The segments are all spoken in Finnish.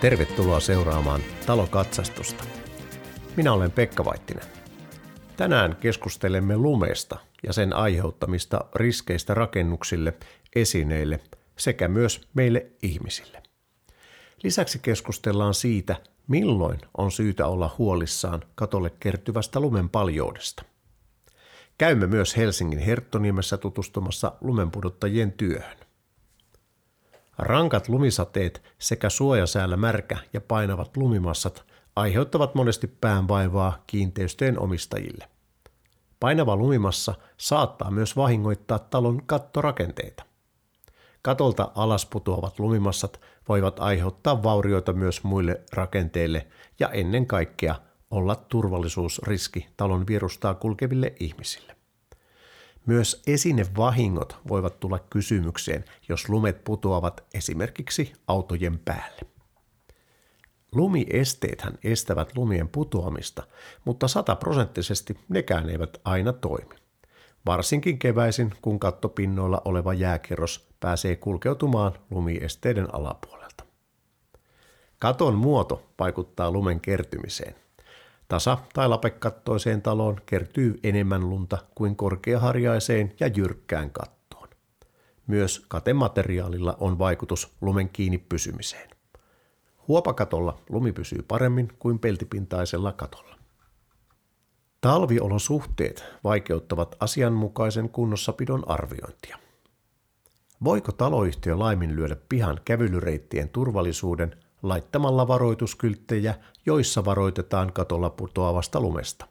Tervetuloa seuraamaan talokatsastusta. Minä olen Pekka Vaittinen. Tänään keskustelemme lumesta ja sen aiheuttamista riskeistä rakennuksille, esineille sekä myös meille ihmisille. Lisäksi keskustellaan siitä, milloin on syytä olla huolissaan katolle kertyvästä lumen paljoudesta. Käymme myös Helsingin Herttoniemessä tutustumassa lumenpudottajien työhön. Rankat lumisateet sekä suojasäällä märkä ja painavat lumimassat aiheuttavat monesti päänvaivaa kiinteistöjen omistajille. Painava lumimassa saattaa myös vahingoittaa talon kattorakenteita. Katolta alas putoavat lumimassat voivat aiheuttaa vaurioita myös muille rakenteille ja ennen kaikkea olla turvallisuusriski talon virustaa kulkeville ihmisille. Myös esinevahingot voivat tulla kysymykseen, jos lumet putoavat esimerkiksi autojen päälle. Lumiesteethän estävät lumien putoamista, mutta sataprosenttisesti nekään eivät aina toimi. Varsinkin keväisin, kun kattopinnoilla oleva jääkerros pääsee kulkeutumaan lumiesteiden alapuolelta. Katon muoto vaikuttaa lumen kertymiseen – Tasa- tai lapekattoiseen taloon kertyy enemmän lunta kuin korkeaharjaiseen ja jyrkkään kattoon. Myös katemateriaalilla on vaikutus lumen kiinni pysymiseen. Huopakatolla lumi pysyy paremmin kuin peltipintaisella katolla. Talviolosuhteet vaikeuttavat asianmukaisen kunnossapidon arviointia. Voiko taloyhtiö laiminlyödä pihan kävelyreittien turvallisuuden laittamalla varoituskylttejä, joissa varoitetaan katolla putoavasta lumesta.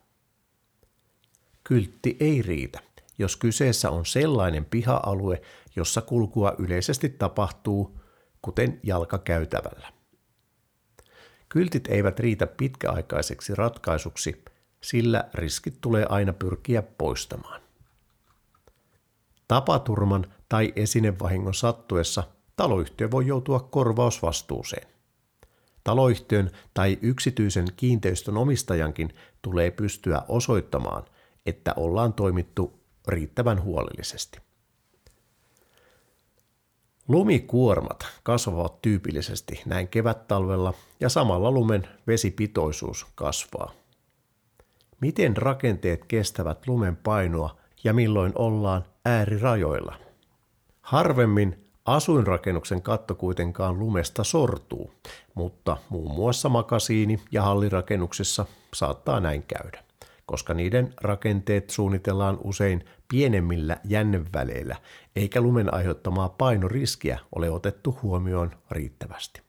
Kyltti ei riitä, jos kyseessä on sellainen piha-alue, jossa kulkua yleisesti tapahtuu, kuten jalkakäytävällä. Kyltit eivät riitä pitkäaikaiseksi ratkaisuksi, sillä riskit tulee aina pyrkiä poistamaan. Tapaturman tai esinevahingon sattuessa taloyhtiö voi joutua korvausvastuuseen. Taloyhtiön tai yksityisen kiinteistön omistajankin tulee pystyä osoittamaan, että ollaan toimittu riittävän huolellisesti. Lumikuormat kasvavat tyypillisesti näin kevättalvella ja samalla lumen vesipitoisuus kasvaa. Miten rakenteet kestävät lumen painoa ja milloin ollaan äärirajoilla? Harvemmin Asuinrakennuksen katto kuitenkaan lumesta sortuu, mutta muun muassa makasiini- ja hallirakennuksissa saattaa näin käydä, koska niiden rakenteet suunnitellaan usein pienemmillä jänneväleillä, eikä lumen aiheuttamaa painoriskiä ole otettu huomioon riittävästi.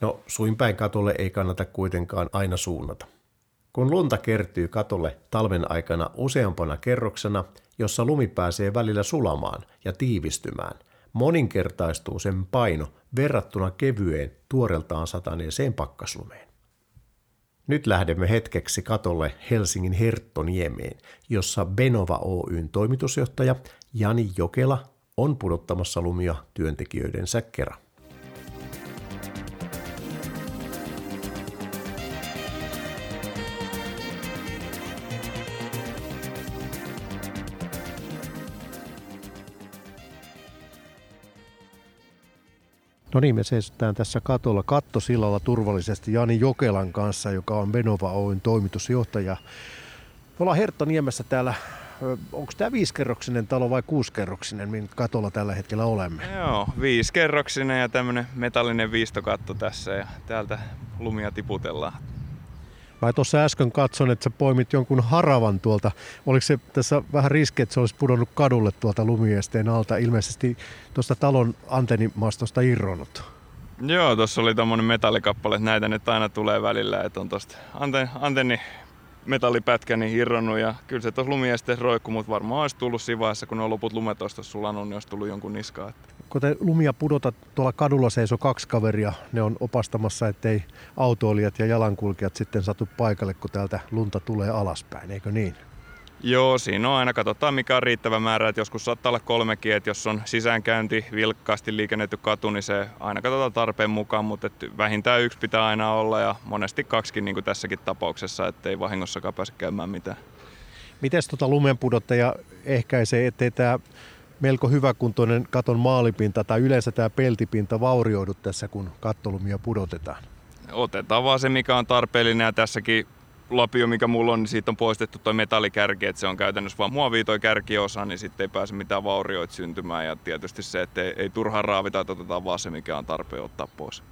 No, suinpäin katolle ei kannata kuitenkaan aina suunnata. Kun lunta kertyy katolle talven aikana useampana kerroksena, jossa lumi pääsee välillä sulamaan ja tiivistymään, moninkertaistuu sen paino verrattuna kevyeen tuoreltaan sataneeseen pakkaslumeen. Nyt lähdemme hetkeksi katolle Helsingin Herttoniemeen, jossa Benova Oyn toimitusjohtaja Jani Jokela on pudottamassa lumia työntekijöidensä kerran. No niin, me seistään tässä katolla kattosilalla turvallisesti Jani Jokelan kanssa, joka on Benova Oyn toimitusjohtaja. Me ollaan Herttoniemessä täällä onko tämä viisikerroksinen talo vai kuusikerroksinen, minkä katolla tällä hetkellä olemme? Joo, viisikerroksinen ja tämmöinen metallinen viistokatto tässä ja täältä lumia tiputellaan. Mä tuossa äsken katson, että sä poimit jonkun haravan tuolta. Oliko se tässä vähän riski, että se olisi pudonnut kadulle tuolta lumiesteen alta? Ilmeisesti tuosta talon antennimastosta irronnut. Joo, tuossa oli tommonen metallikappale, että näitä nyt aina tulee välillä, että on tuosta anten, antenni metallipätkä niin irronnut ja kyllä se tuossa lumiesteen roikku, mutta varmaan olisi tullut siinä vaiheessa, kun on loput lumet olisi sulanut, niin olisi tullut jonkun niskaan. Että kun te lumia pudota, tuolla kadulla seisoo kaksi kaveria, ne on opastamassa, ettei autoilijat ja jalankulkijat sitten satu paikalle, kun täältä lunta tulee alaspäin, eikö niin? Joo, siinä on aina, katsotaan mikä on riittävä määrä, että joskus saattaa olla kolmekin, että jos on sisäänkäynti, vilkkaasti liikennetty katu, niin se aina katsotaan tarpeen mukaan, mutta vähintään yksi pitää aina olla ja monesti kaksikin niin kuin tässäkin tapauksessa, ettei vahingossakaan pääse käymään mitään. Miten tuota lumenpudottaja ehkäisee, ettei tämä melko hyväkuntoinen katon maalipinta tai yleensä tämä peltipinta vaurioidu tässä, kun kattolumia pudotetaan? Otetaan vaan se, mikä on tarpeellinen ja tässäkin lapio, mikä mulla on, niin siitä on poistettu tuo metallikärki, että se on käytännössä vaan muovia toi kärkiosa, niin sitten ei pääse mitään vaurioita syntymään. Ja tietysti se, että ei, ei turhaan raavita, että otetaan vaan se, mikä on tarpeen ottaa pois.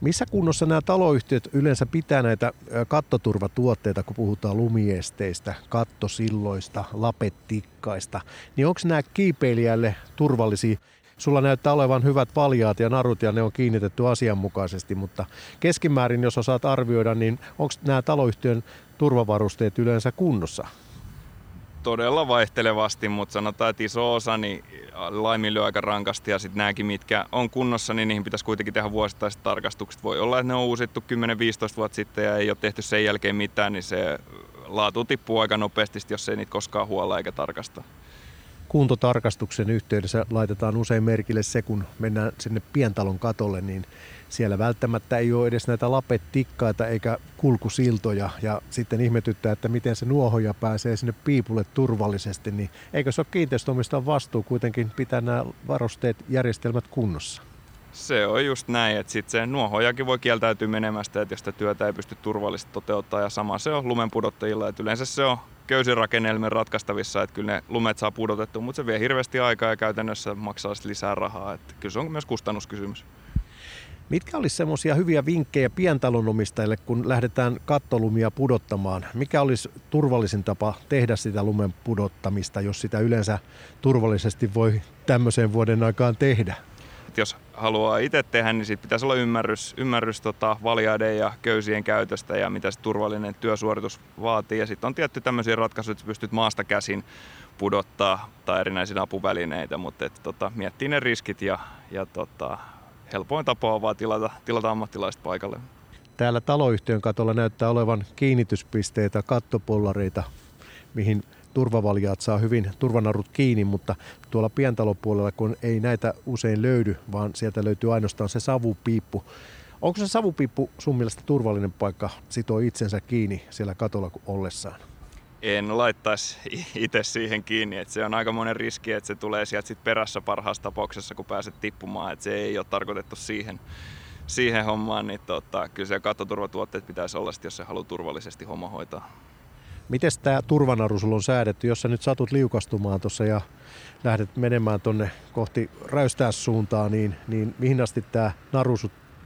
Missä kunnossa nämä taloyhtiöt yleensä pitää näitä kattoturvatuotteita, kun puhutaan lumiesteistä, kattosilloista, lapettikkaista, niin onko nämä kiipeilijälle turvallisia? Sulla näyttää olevan hyvät valjaat ja narut ja ne on kiinnitetty asianmukaisesti, mutta keskimäärin, jos osaat arvioida, niin onko nämä taloyhtiön turvavarusteet yleensä kunnossa? Todella vaihtelevasti, mutta sanotaan, että iso osa niin laiminlyö aika rankasti ja sitten nämäkin, mitkä on kunnossa, niin niihin pitäisi kuitenkin tehdä vuosittaiset tarkastukset. Voi olla, että ne on uusittu 10-15 vuotta sitten ja ei ole tehty sen jälkeen mitään, niin se laatu tippuu aika nopeasti, jos ei niitä koskaan huolla eikä tarkasta kuntotarkastuksen yhteydessä laitetaan usein merkille se, kun mennään sinne pientalon katolle, niin siellä välttämättä ei ole edes näitä lapettikkaita eikä kulkusiltoja ja sitten ihmetyttää, että miten se nuohoja pääsee sinne piipulle turvallisesti, niin eikö se ole kiinteistöomistan vastuu kuitenkin pitää nämä varusteet, järjestelmät kunnossa? Se on just näin, että sitten se nuohojakin voi kieltäytyä menemästä, että jos sitä työtä ei pysty turvallisesti toteuttaa ja sama se on lumenpudottajilla, että yleensä se on köysirakennelmien ratkaistavissa, että kyllä ne lumet saa pudotettua, mutta se vie hirveästi aikaa ja käytännössä maksaa lisää rahaa, että kyllä se on myös kustannuskysymys. Mitkä olisi semmoisia hyviä vinkkejä pientalonomistajille, kun lähdetään kattolumia pudottamaan? Mikä olisi turvallisin tapa tehdä sitä lumen pudottamista, jos sitä yleensä turvallisesti voi tämmöiseen vuoden aikaan tehdä? Jos haluaa itse tehdä, niin siitä pitäisi olla ymmärrys, ymmärrys tota, valjaiden ja köysien käytöstä ja mitä se turvallinen työsuoritus vaatii. Ja sitten on tietty tämmöisiä ratkaisuja, että pystyt maasta käsin pudottaa tai erinäisiä apuvälineitä, mutta et, tota, miettii ne riskit ja, ja tota, helpoin tapa on vaan tilata, tilata ammattilaiset paikalle. Täällä taloyhtiön katolla näyttää olevan kiinnityspisteitä, kattopollareita, mihin turvavaljaat saa hyvin turvanarut kiinni, mutta tuolla pientalopuolella, kun ei näitä usein löydy, vaan sieltä löytyy ainoastaan se savupiippu. Onko se savupiippu sun mielestä turvallinen paikka sitoa itsensä kiinni siellä katolla ollessaan? En laittaisi itse siihen kiinni, että se on aika monen riski, että se tulee sieltä sit perässä parhaassa tapauksessa, kun pääset tippumaan, että se ei ole tarkoitettu siihen, siihen hommaan, niin tota, kyllä se kattoturvatuotteet pitäisi olla, jos se haluaa turvallisesti homma hoitaa. Miten tämä turvanaru sulla on säädetty, jos sä nyt satut liukastumaan tuossa ja lähdet menemään tuonne kohti räystääsuuntaa, niin, niin mihin asti tämä naru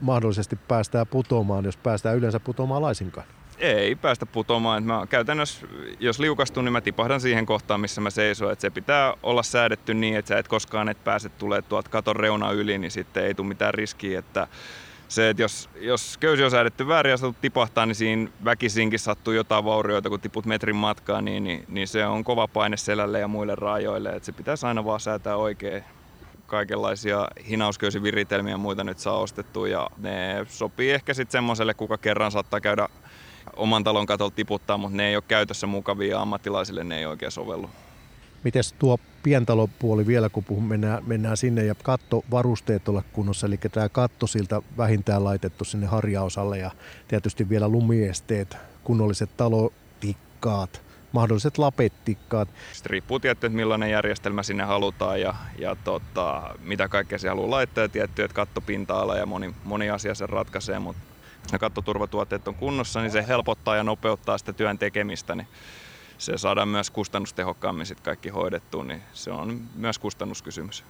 mahdollisesti päästään putoamaan, jos päästään yleensä putoamaan laisinkaan? Ei päästä putoamaan. Mä käytännössä, jos liukastun, niin mä tipahdan siihen kohtaan, missä mä seison. Että se pitää olla säädetty niin, että sä et koskaan et pääse tulee tuolta katon reuna yli, niin sitten ei tule mitään riskiä, että se, että jos, jos köysi on säädetty väärin ja satut tipahtaa, niin siinä väkisinkin sattuu jotain vaurioita, kun tiput metrin matkaa, niin, niin, niin se on kova paine selälle ja muille rajoille. Että se pitäisi aina vaan säätää oikein. Kaikenlaisia hinausköysiviritelmiä ja muita nyt saa ostettua ja ne sopii ehkä sitten semmoiselle, kuka kerran saattaa käydä oman talon katolta tiputtaa, mutta ne ei ole käytössä mukavia ammattilaisille ne ei oikein sovellu. Miten tuo pientalopuoli vielä, kun puhun, mennään, mennään sinne ja kattovarusteet olla kunnossa, eli tämä katto siltä vähintään laitettu sinne harjaosalle ja tietysti vielä lumiesteet, kunnolliset talotikkaat, mahdolliset lapettikkaat. Sitten riippuu tietty, että millainen järjestelmä sinne halutaan ja, ja tota, mitä kaikkea se haluaa laittaa ja tietty, että kattopinta-ala ja moni, moni asia sen ratkaisee, mutta jos ne kattoturvatuotteet on kunnossa, niin se helpottaa ja nopeuttaa sitä työn tekemistä, niin se saadaan myös kustannustehokkaammin sit kaikki hoidettua, niin se on myös kustannuskysymys.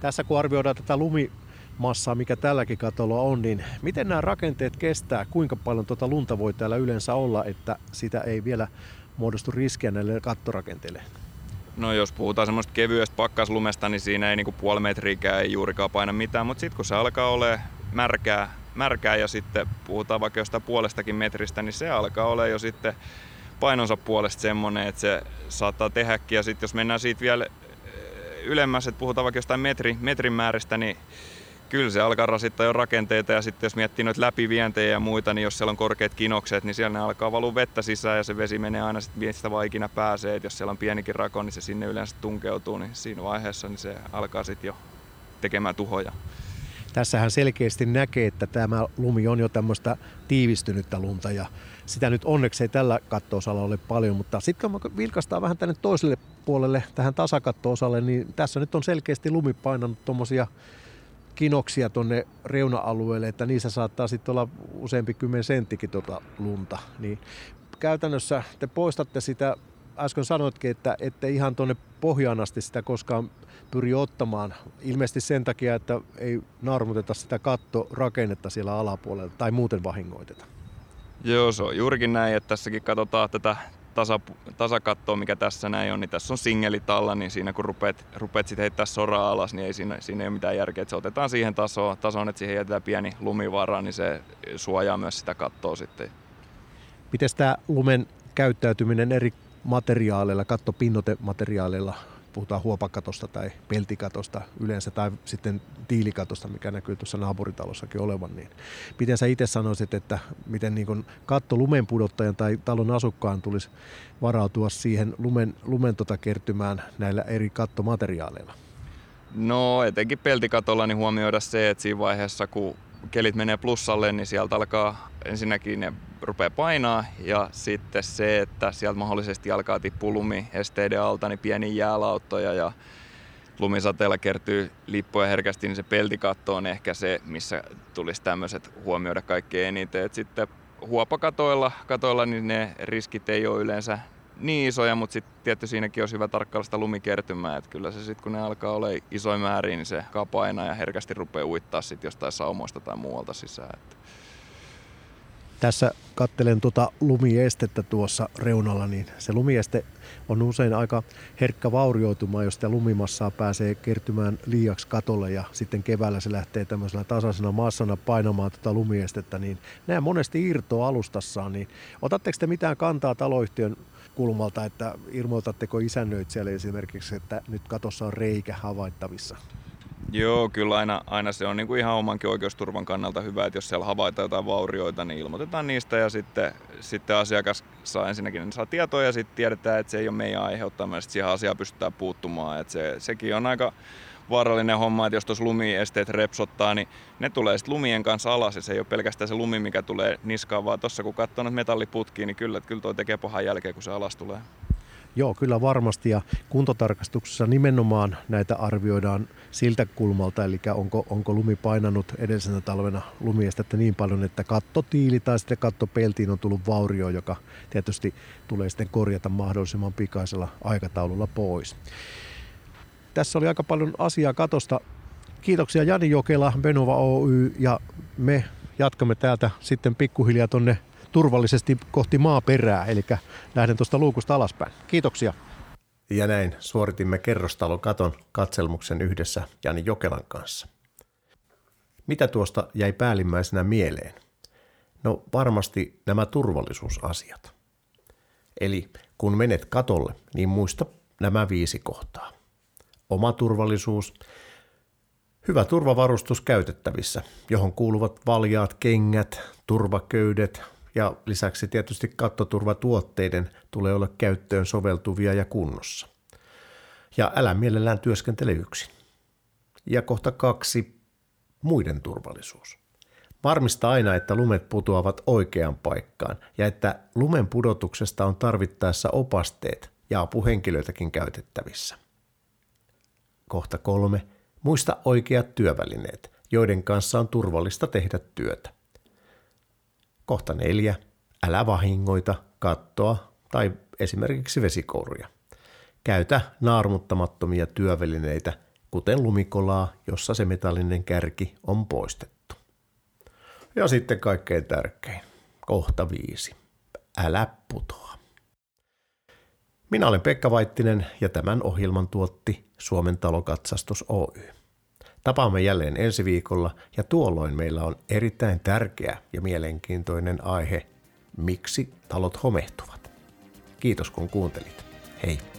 Tässä kun arvioidaan tätä lumimassaa, mikä tälläkin katolla on, niin miten nämä rakenteet kestää? Kuinka paljon tuota lunta voi täällä yleensä olla, että sitä ei vielä muodostu riskiä näille kattorakenteille? No jos puhutaan semmoista kevyestä pakkaslumesta, niin siinä ei niinku puoli metriäkään ei juurikaan paina mitään, mutta sitten kun se alkaa olla märkää, märkää ja sitten puhutaan vaikka jostain puolestakin metristä, niin se alkaa olla jo sitten painonsa puolesta semmoinen, että se saattaa tehdäkin. Ja sitten jos mennään siitä vielä eh, ylemmäs, että puhutaan vaikka jostain metri, metrin määristä, niin kyllä se alkaa rasittaa jo rakenteita ja sitten jos miettii noita läpivientejä ja muita, niin jos siellä on korkeat kinokset, niin siellä ne alkaa valua vettä sisään ja se vesi menee aina sitten mistä vaan ikinä pääsee. Et jos siellä on pienikin rako, niin se sinne yleensä tunkeutuu, niin siinä vaiheessa niin se alkaa sitten jo tekemään tuhoja. Tässähän selkeästi näkee, että tämä lumi on jo tämmöistä tiivistynyttä lunta ja sitä nyt onneksi ei tällä kattoosalla ole paljon, mutta sitten kun vilkastaa vähän tänne toiselle puolelle, tähän tasakattoosalle, niin tässä nyt on selkeästi lumi painanut tuommoisia kinoksia tuonne reuna-alueelle, että niissä saattaa sitten olla useampi kymmen senttikin tuota lunta. Niin käytännössä te poistatte sitä, äsken sanoitkin, että ette ihan tuonne pohjaan asti sitä koskaan pyri ottamaan. Ilmeisesti sen takia, että ei narmuteta sitä kattorakennetta siellä alapuolella tai muuten vahingoiteta. Joo, se on juurikin näin, että tässäkin katsotaan tätä tasa, tasakattoa, mikä tässä näin on, niin tässä on singelit alla, niin siinä kun rupeat, rupeat sitten heittää soraa alas, niin ei siinä, siinä ei ole mitään järkeä, että se otetaan siihen tasoon, tasoon, että siihen jätetään pieni lumivara, niin se suojaa myös sitä kattoa sitten. Miten tämä lumen käyttäytyminen eri materiaaleilla, kattopinnoitemateriaaleilla puhutaan huopakatosta tai peltikatosta yleensä tai sitten tiilikatosta, mikä näkyy tuossa naapuritalossakin olevan, niin miten sä itse sanoisit, että miten niin katto lumen pudottajan tai talon asukkaan tulisi varautua siihen lumen, lumen tota kertymään näillä eri kattomateriaaleilla? No etenkin peltikatolla niin huomioida se, että siinä vaiheessa kun kelit menee plussalle, niin sieltä alkaa ensinnäkin ne rupeaa painaa ja sitten se, että sieltä mahdollisesti alkaa tippua lumi esteiden alta, niin pieni jäälauttoja ja lumisateella kertyy lippuja herkästi, niin se peltikatto on ehkä se, missä tulisi tämmöiset huomioida kaikkein eniten. Et sitten huopakatoilla katoilla, niin ne riskit ei ole yleensä niin isoja, mutta sitten tietty siinäkin olisi hyvä tarkkailla sitä lumikertymää, että kyllä se sitten kun ne alkaa olla isoin määrin, niin se kapaina ja herkästi rupeaa uittaa sitten jostain saumoista tai muualta sisään. Että tässä kattelen tuota lumiestettä tuossa reunalla, niin se lumieste on usein aika herkkä vaurioitumaan, jos sitä lumimassaa pääsee kertymään liiaksi katolle ja sitten keväällä se lähtee tämmöisellä tasaisena massana painamaan tuota lumiestettä, niin nämä monesti irtoaa alustassaan. Niin otatteko te mitään kantaa taloyhtiön kulmalta, että ilmoitatteko isännöitsijälle esimerkiksi, että nyt katossa on reikä havaittavissa? Joo, kyllä aina, aina se on niin kuin ihan omankin oikeusturvan kannalta hyvä, että jos siellä havaitaan jotain vaurioita, niin ilmoitetaan niistä ja sitten, sitten asiakas saa ensinnäkin niin saa tietoa ja sitten tiedetään, että se ei ole meidän aiheuttama ja siihen asiaan pystytään puuttumaan. Että se, sekin on aika vaarallinen homma, että jos tuossa lumiesteet repsottaa, niin ne tulee sitten lumien kanssa alas ja se ei ole pelkästään se lumi, mikä tulee niskaan, vaan tuossa kun katsoo metalliputkiin, niin kyllä, kyllä toi tekee pahan jälkeen, kun se alas tulee. Joo, kyllä varmasti ja kuntotarkastuksessa nimenomaan näitä arvioidaan siltä kulmalta, eli onko, onko lumi painanut edellisenä talvena lumiestettä niin paljon, että kattotiili tai sitten kattopeltiin on tullut vaurio, joka tietysti tulee sitten korjata mahdollisimman pikaisella aikataululla pois. Tässä oli aika paljon asiaa katosta. Kiitoksia Jani Jokela, Benova Oy ja me jatkamme täältä sitten pikkuhiljaa tonne turvallisesti kohti maaperää, eli lähden tuosta luukusta alaspäin. Kiitoksia. Ja näin suoritimme kerrostalokaton katselmuksen yhdessä Jani Jokelan kanssa. Mitä tuosta jäi päällimmäisenä mieleen? No varmasti nämä turvallisuusasiat. Eli kun menet katolle, niin muista nämä viisi kohtaa. Oma turvallisuus, hyvä turvavarustus käytettävissä, johon kuuluvat valjaat kengät, turvaköydet, ja lisäksi tietysti kattoturvatuotteiden tulee olla käyttöön soveltuvia ja kunnossa. Ja älä mielellään työskentele yksin. Ja kohta kaksi, muiden turvallisuus. Varmista aina, että lumet putoavat oikeaan paikkaan ja että lumen pudotuksesta on tarvittaessa opasteet ja apuhenkilöitäkin käytettävissä. Kohta kolme. Muista oikeat työvälineet, joiden kanssa on turvallista tehdä työtä. Kohta neljä. Älä vahingoita kattoa tai esimerkiksi vesikouruja. Käytä naarmuttamattomia työvälineitä, kuten lumikolaa, jossa se metallinen kärki on poistettu. Ja sitten kaikkein tärkein, kohta viisi. Älä putoa. Minä olen Pekka Vaittinen ja tämän ohjelman tuotti Suomen talokatsastus Oy. Tapaamme jälleen ensi viikolla ja tuolloin meillä on erittäin tärkeä ja mielenkiintoinen aihe, miksi talot homehtuvat. Kiitos kun kuuntelit. Hei!